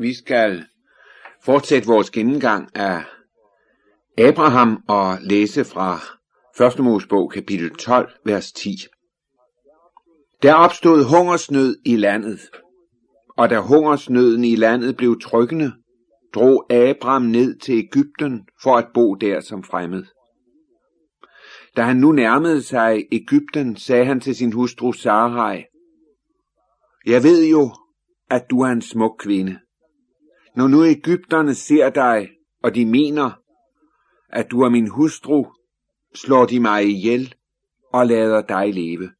Vi skal fortsætte vores gennemgang af Abraham og læse fra 1. Mosebog kapitel 12, vers 10. Der opstod hungersnød i landet, og da hungersnøden i landet blev trykkende, drog Abraham ned til Ægypten for at bo der som fremmed. Da han nu nærmede sig Ægypten, sagde han til sin hustru Sarai, Jeg ved jo, at du er en smuk kvinde. Når nu Ægypterne ser dig, og de mener, at du er min hustru, slår de mig ihjel og lader dig leve.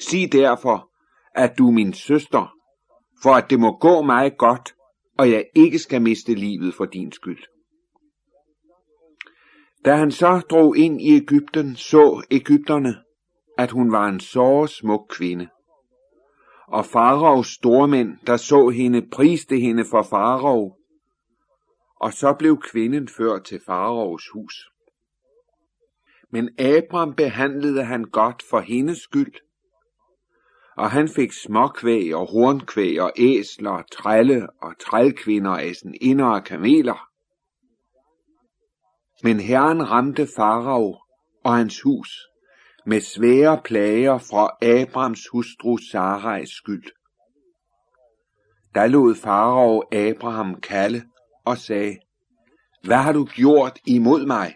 Sig derfor, at du er min søster, for at det må gå mig godt, og jeg ikke skal miste livet for din skyld. Da han så drog ind i Ægypten, så Ægypterne, at hun var en så smuk kvinde. Og faraos stormænd, der så hende, priste hende for farao, og så blev kvinden ført til faraos hus. Men Abram behandlede han godt for hendes skyld, og han fik småkvæg og hornkvæg og æsler, trælle og trælkvinder af sin indre kameler. Men Herren ramte Farao og hans hus med svære plager fra Abrams hustru Sarais skyld. Da lod Farao Abraham kalde og sagde, Hvad har du gjort imod mig?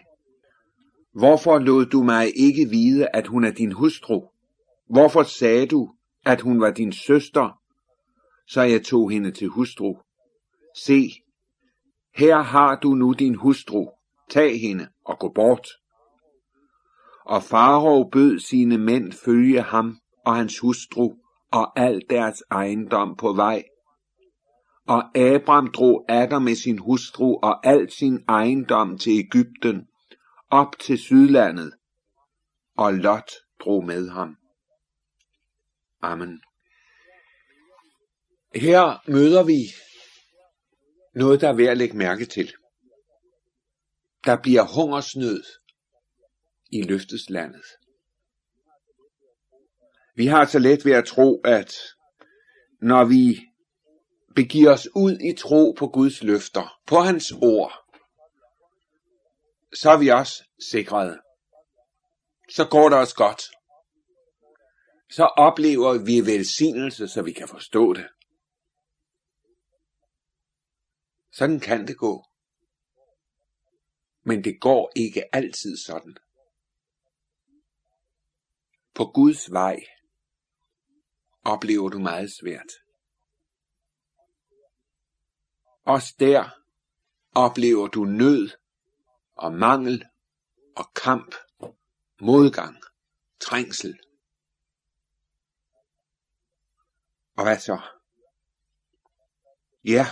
Hvorfor lod du mig ikke vide, at hun er din hustru? Hvorfor sagde du, at hun var din søster, så jeg tog hende til hustru? Se, her har du nu din hustru. Tag hende og gå bort. Og Farao bød sine mænd følge ham og hans hustru og al deres ejendom på vej. Og Abram drog atter med sin hustru og al sin ejendom til Ægypten, op til Sydlandet, og Lot drog med ham. Amen. Her møder vi noget, der er værd at lægge mærke til. Der bliver hungersnød i løfteslandet. Vi har så let ved at tro, at når vi begiver os ud i tro på Guds løfter, på hans ord, så er vi også sikrede. Så går det os godt. Så oplever vi velsignelse, så vi kan forstå det. Sådan kan det gå. Men det går ikke altid sådan. På Guds vej oplever du meget svært. Også der oplever du nød og mangel og kamp, modgang, trængsel. Og hvad så? Ja,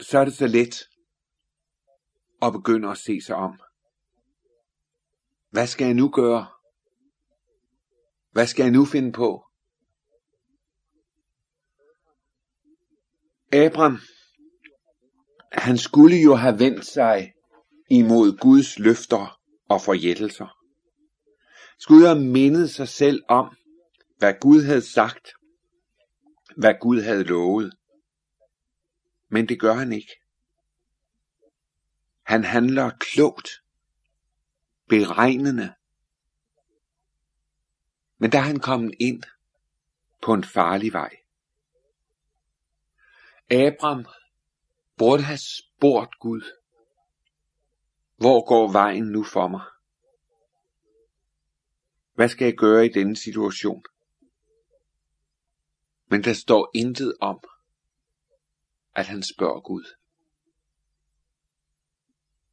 så er det så let at begynde at se sig om. Hvad skal jeg nu gøre? Hvad skal jeg nu finde på? Abram, han skulle jo have vendt sig imod Guds løfter og forjættelser. Skulle have mindet sig selv om, hvad Gud havde sagt, hvad Gud havde lovet. Men det gør han ikke. Han handler klogt, beregnende. Men der er han kommet ind på en farlig vej. Abram burde have spurgt Gud, hvor går vejen nu for mig? Hvad skal jeg gøre i denne situation? Men der står intet om, at han spørger Gud.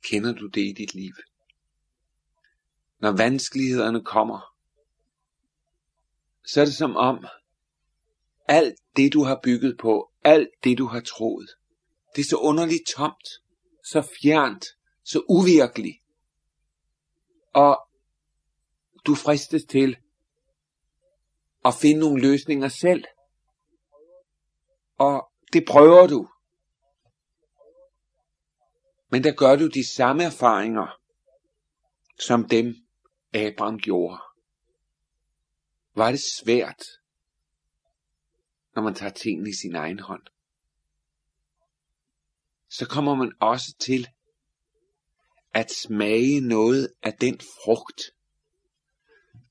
Kender du det i dit liv? Når vanskelighederne kommer, så er det som om, alt det du har bygget på, alt det du har troet, det er så underligt tomt, så fjernt, så uvirkeligt. Og du fristes til at finde nogle løsninger selv. Og det prøver du. Men der gør du de samme erfaringer, som dem Abraham gjorde. Var det svært, når man tager tingene i sin egen hånd? så kommer man også til at smage noget af den frugt,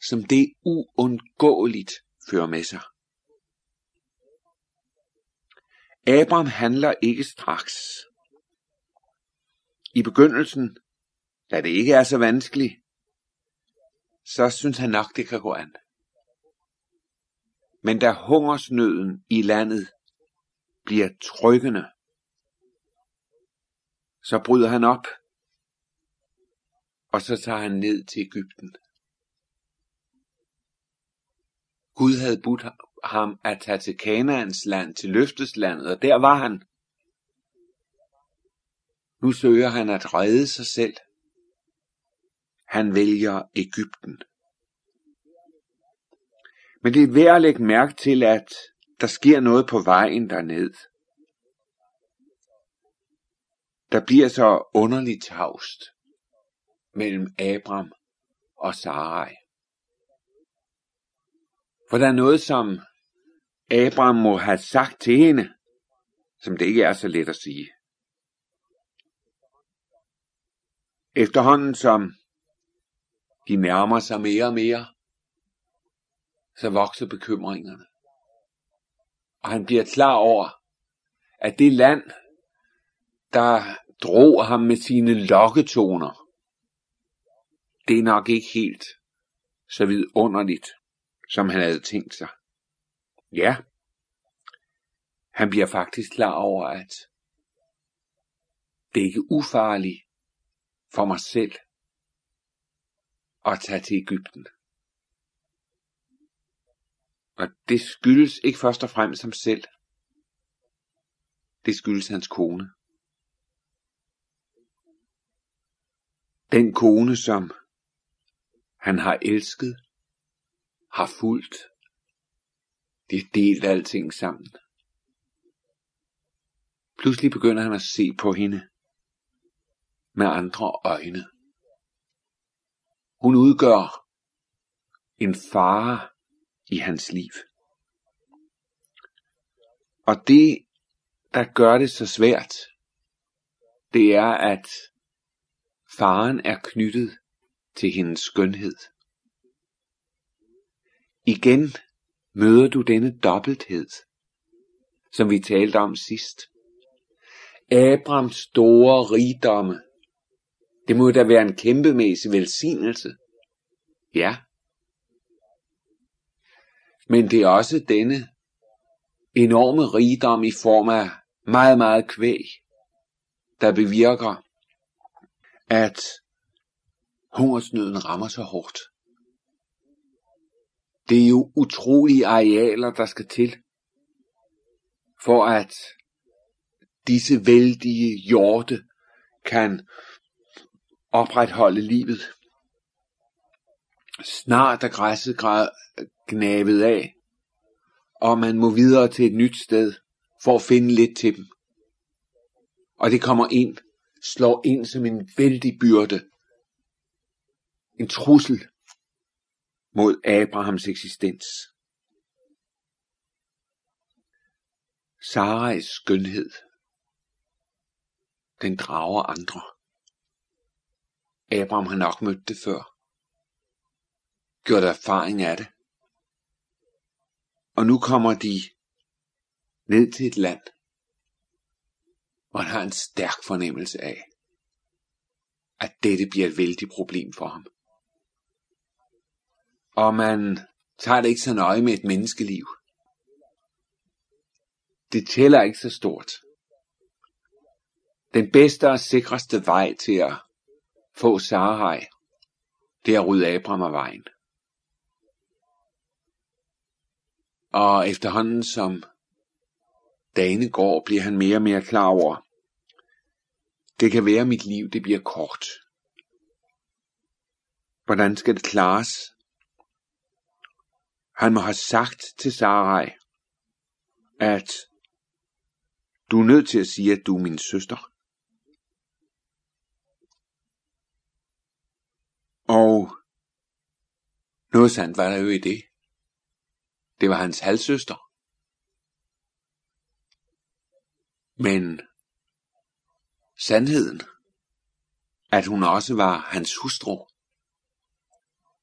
som det uundgåeligt fører med sig. Abraham handler ikke straks. I begyndelsen, da det ikke er så vanskeligt, så synes han nok, det kan gå an. Men da hungersnøden i landet bliver trykkende, så bryder han op, og så tager han ned til Ægypten. Gud havde budt ham at tage til Kanaans land, til løfteslandet, og der var han. Nu søger han at redde sig selv. Han vælger Ægypten. Men det er værd at lægge mærke til, at der sker noget på vejen derned. Der bliver så underligt tavst mellem Abram og Sarai. For der er noget, som Abraham må have sagt til hende, som det ikke er så let at sige. Efterhånden som de nærmer sig mere og mere, så vokser bekymringerne. Og han bliver klar over, at det land, der drog ham med sine lokketoner, det er nok ikke helt så vidunderligt, som han havde tænkt sig. Ja, han bliver faktisk klar over, at det ikke ufarligt for mig selv at tage til Ægypten. Og det skyldes ikke først og fremmest ham selv. Det skyldes hans kone. Den kone, som han har elsket, har fulgt, de har delt alting sammen. Pludselig begynder han at se på hende med andre øjne. Hun udgør en fare i hans liv. Og det, der gør det så svært, det er, at faren er knyttet til hendes skønhed. Igen møder du denne dobbelthed, som vi talte om sidst. Abrams store rigdomme, det må da være en kæmpemæssig velsignelse. Ja. Men det er også denne enorme rigdom i form af meget, meget kvæg, der bevirker, at hungersnøden rammer så hårdt. Det er jo utrolige arealer, der skal til, for at disse vældige hjorte kan opretholde livet. Snart er græsset gnavet af, og man må videre til et nyt sted for at finde lidt til dem. Og det kommer ind, slår ind som en vældig byrde. En trussel mod Abrahams eksistens. Sarais skønhed, den drager andre. Abraham har nok mødt det før. Gjort erfaring af det. Og nu kommer de ned til et land, hvor han har en stærk fornemmelse af, at dette bliver et vældigt problem for ham og man tager det ikke så nøje med et menneskeliv. Det tæller ikke så stort. Den bedste og sikreste vej til at få Sarai, det er at rydde Abraham af vejen. Og efterhånden som dagene går, bliver han mere og mere klar over, det kan være, at mit liv det bliver kort. Hvordan skal det klares? Han må have sagt til Sarai, at du er nødt til at sige, at du er min søster. Og noget sandt var der jo i det. Det var hans halvsøster. Men sandheden, at hun også var hans hustru.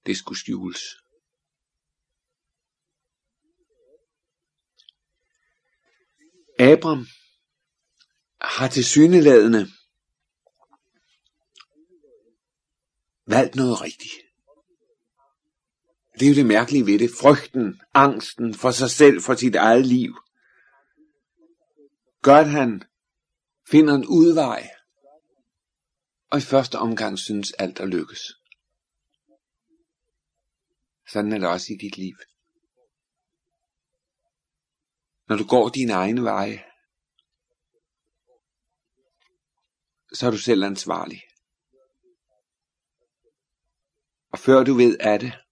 Det skulle skjules. Abram har til syneladende valgt noget rigtigt. Det er jo det mærkelige ved det. Frygten, angsten for sig selv, for sit eget liv, gør, at han finder en udvej, og i første omgang synes alt at lykkes. Sådan er det også i dit liv. Når du går dine egne veje, så er du selv ansvarlig. Og før du ved af det,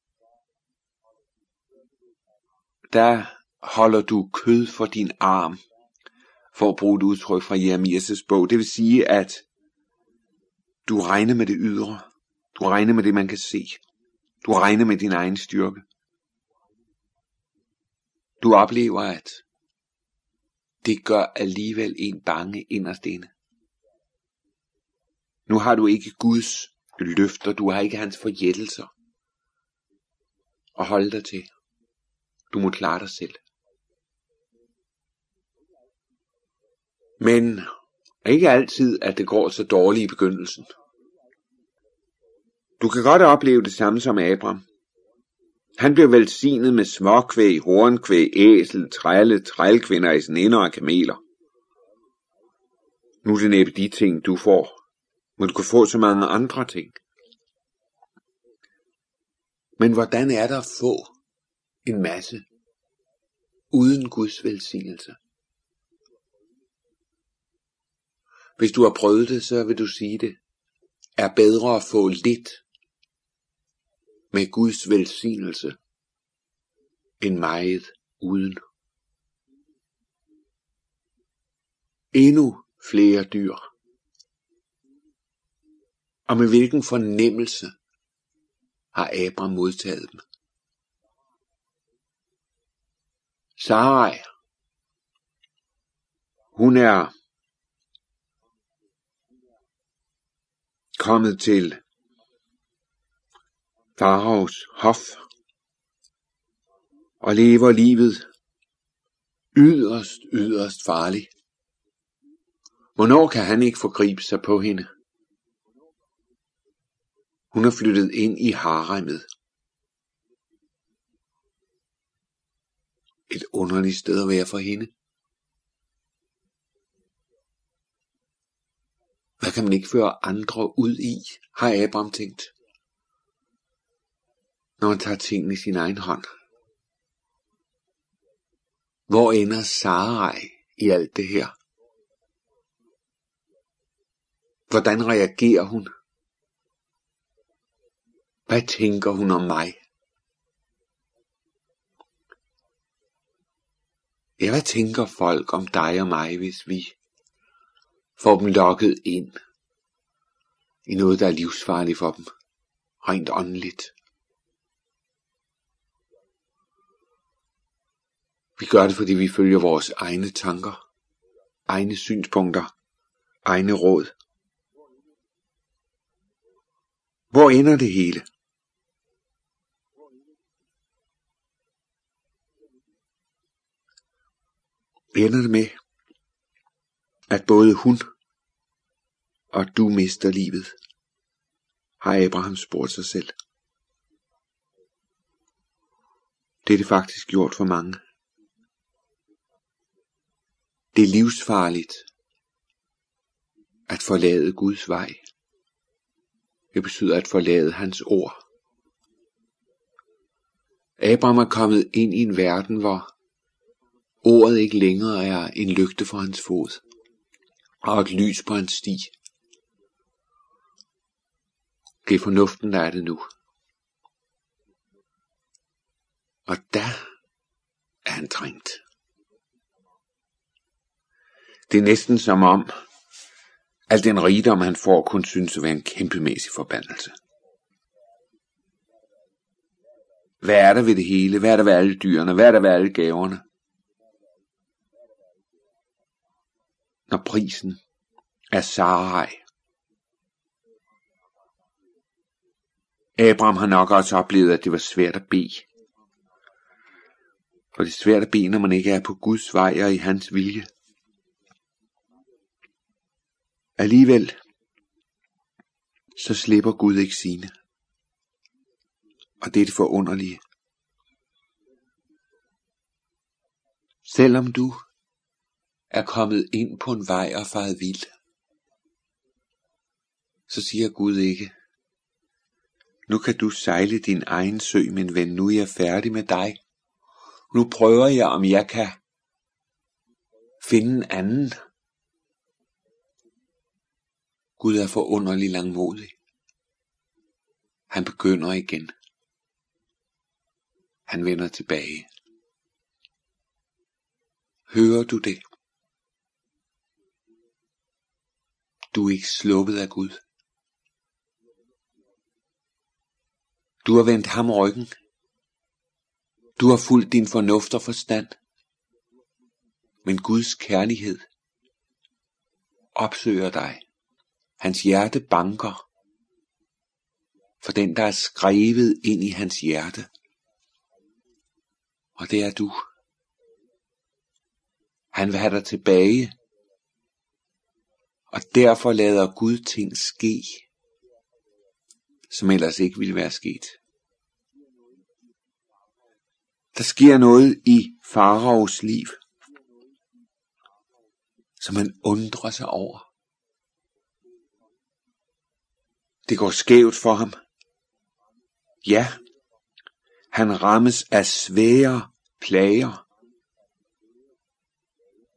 der holder du kød for din arm, for at bruge et udtryk fra Jeremias' bog. Det vil sige, at du regner med det ydre. Du regner med det, man kan se. Du regner med din egen styrke. Du oplever, at det gør alligevel en bange inderst inde. Nu har du ikke Guds løfter, du har ikke hans forjættelser at holde dig til. Du må klare dig selv. Men ikke altid, at det går så dårligt i begyndelsen. Du kan godt opleve det samme som Abraham. Han blev velsignet med småkvæg, hornkvæg, æsel, trælle, trælkvinder i sin og kameler. Nu er det næppe de ting, du får, men du kan få så mange andre ting. Men hvordan er der at få en masse uden Guds velsignelse? Hvis du har prøvet det, så vil du sige det. Er bedre at få lidt med Guds velsignelse end meget uden. Endnu flere dyr. Og med hvilken fornemmelse har Abraham modtaget dem. Sarai, hun er kommet til Faraos hof og lever livet yderst, yderst farligt. Hvornår kan han ikke forgribe sig på hende? Hun er flyttet ind i haremet. Et underligt sted at være for hende. Hvad kan man ikke føre andre ud i, har Abraham tænkt. Når man tager tingene i sin egen hånd. Hvor ender Sarai i alt det her? Hvordan reagerer hun? Hvad tænker hun om mig? Ja, hvad tænker folk om dig og mig, hvis vi får dem lokket ind i noget, der er livsfarligt for dem, rent åndeligt? Vi gør det, fordi vi følger vores egne tanker, egne synspunkter, egne råd. Hvor ender det hele? Ender det med, at både hun og du mister livet, har Abraham spurgt sig selv. Det er det faktisk gjort for mange. Det er livsfarligt at forlade Guds vej. Det betyder at forlade hans ord. Abraham er kommet ind i en verden, hvor ordet ikke længere er en lygte for hans fod og et lys på hans sti. Det er fornuften, der er det nu. Og der er han trængt. Det er næsten som om, al den rigdom han får, kun synes at være en kæmpemæssig forbandelse. Hvad er der ved det hele? Hvad er der ved alle dyrene? Hvad er der ved alle gaverne? Når prisen er Sarai. Abraham har nok også oplevet, at det var svært at bede. For det er svært at bede, når man ikke er på Guds vej og i hans vilje. Alligevel, så slipper Gud ikke sine. Og det er det forunderlige. Selvom du er kommet ind på en vej og faret vild, så siger Gud ikke, nu kan du sejle din egen sø, min ven, nu er jeg færdig med dig. Nu prøver jeg, om jeg kan finde en anden. Gud er forunderlig langmodig. Han begynder igen. Han vender tilbage. Hører du det? Du er ikke sluppet af Gud. Du har vendt ham ryggen. Du har fulgt din fornuft og forstand. Men Guds kærlighed opsøger dig. Hans hjerte banker for den, der er skrevet ind i hans hjerte. Og det er du. Han vil have dig tilbage. Og derfor lader Gud ting ske, som ellers ikke ville være sket. Der sker noget i faraos liv, som man undrer sig over. Det går skævt for ham. Ja, han rammes af svære plager.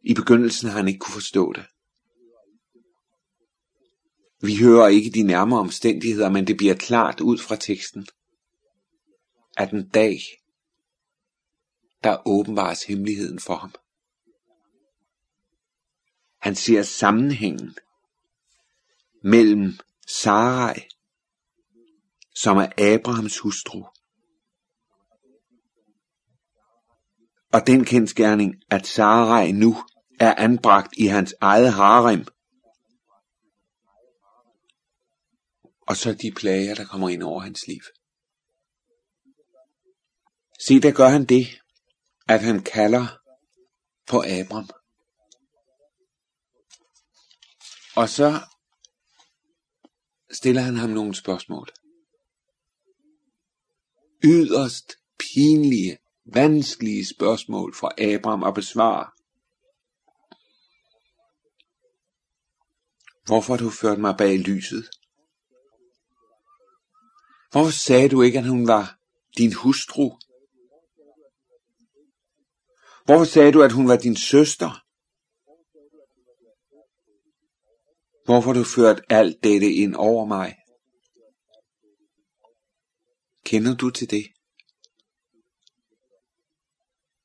I begyndelsen har han ikke kunne forstå det. Vi hører ikke de nærmere omstændigheder, men det bliver klart ud fra teksten, at en dag, der åbenbares hemmeligheden for ham. Han ser sammenhængen mellem Sarai, som er Abrahams hustru, og den kendskærning, at Sarai nu er anbragt i hans eget harem, og så de plager, der kommer ind over hans liv. Se, der gør han det, at han kalder på Abram. Og så stiller han ham nogle spørgsmål. Yderst pinlige, vanskelige spørgsmål fra Abram at besvare. Hvorfor har du ført mig bag lyset? Hvorfor sagde du ikke, at hun var din hustru? Hvorfor sagde du, at hun var din søster? Hvorfor har du ført alt dette ind over mig? Kender du til det?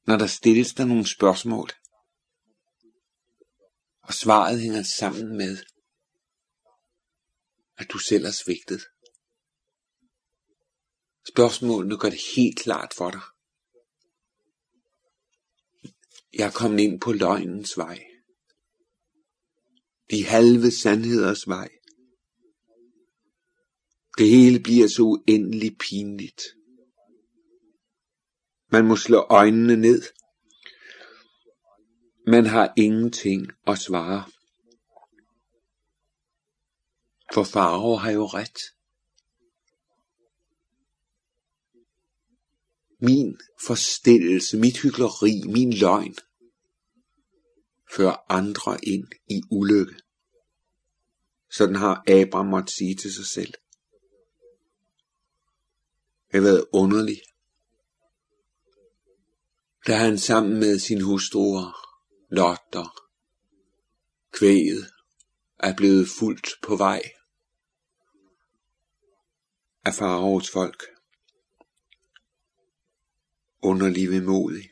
Når der stilles der nogle spørgsmål, og svaret hænger sammen med, at du selv er svigtet. Spørgsmålene gør det helt klart for dig. Jeg er kommet ind på løgnens vej. De halve sandheders vej. Det hele bliver så uendelig pinligt. Man må slå øjnene ned. Man har ingenting at svare. For farver har jo ret. Min forstillelse, mit hyggeleri, min løgn, fører andre ind i ulykke. Sådan har Abraham måtte sige til sig selv. Det har været underligt. Da han sammen med sin hustruer, Lotter, kvæget, er blevet fuldt på vej af faraos folk underlig vemodig.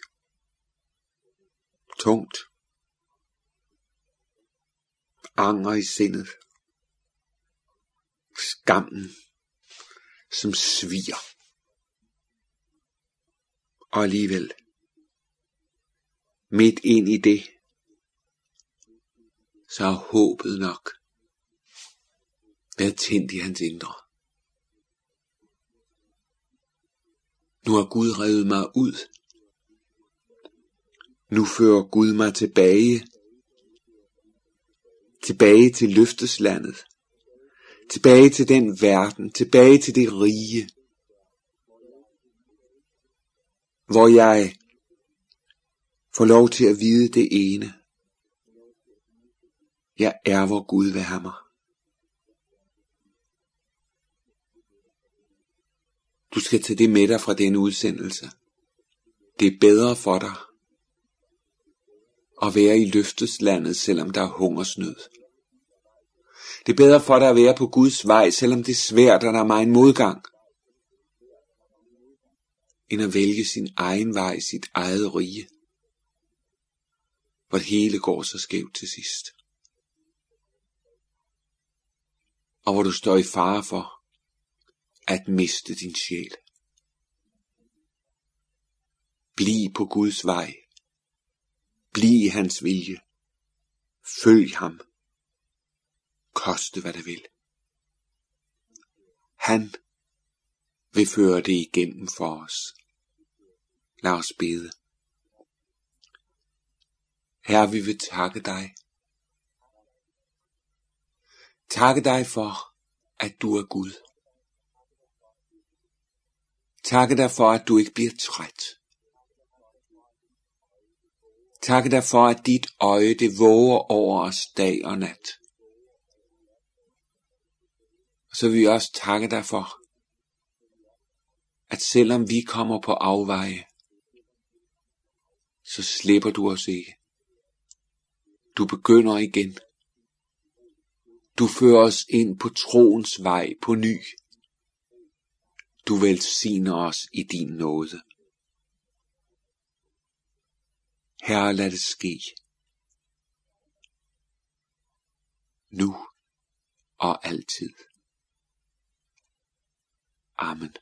Tungt. Anger i sindet. Skammen, som sviger. Og alligevel, midt ind i det, så er håbet nok været tændt i hans indre. Nu har Gud revet mig ud. Nu fører Gud mig tilbage. Tilbage til løfteslandet. Tilbage til den verden. Tilbage til det rige. Hvor jeg får lov til at vide det ene. Jeg er, hvor Gud vil have mig. Du skal tage det med dig fra den udsendelse. Det er bedre for dig at være i løfteslandet, selvom der er hungersnød. Det er bedre for dig at være på Guds vej, selvom det er svært, og der er meget modgang, end at vælge sin egen vej, sit eget rige, hvor det hele går så skævt til sidst. Og hvor du står i fare for, at miste din sjæl. Bliv på Guds vej. Bliv i hans vilje. Følg ham. Koste hvad det vil. Han vil føre det igennem for os. Lad os bede. Herre, vi vil takke dig. Takke dig for, at du er Gud. Takke dig for, at du ikke bliver træt. Takke dig for, at dit øje det våger over os dag og nat. Og så vil vi også takke dig for, at selvom vi kommer på afveje, så slipper du os ikke. Du begynder igen. Du fører os ind på troens vej på ny. Du velsigner os i din nåde. Herre, lad det ske. Nu og altid. Amen.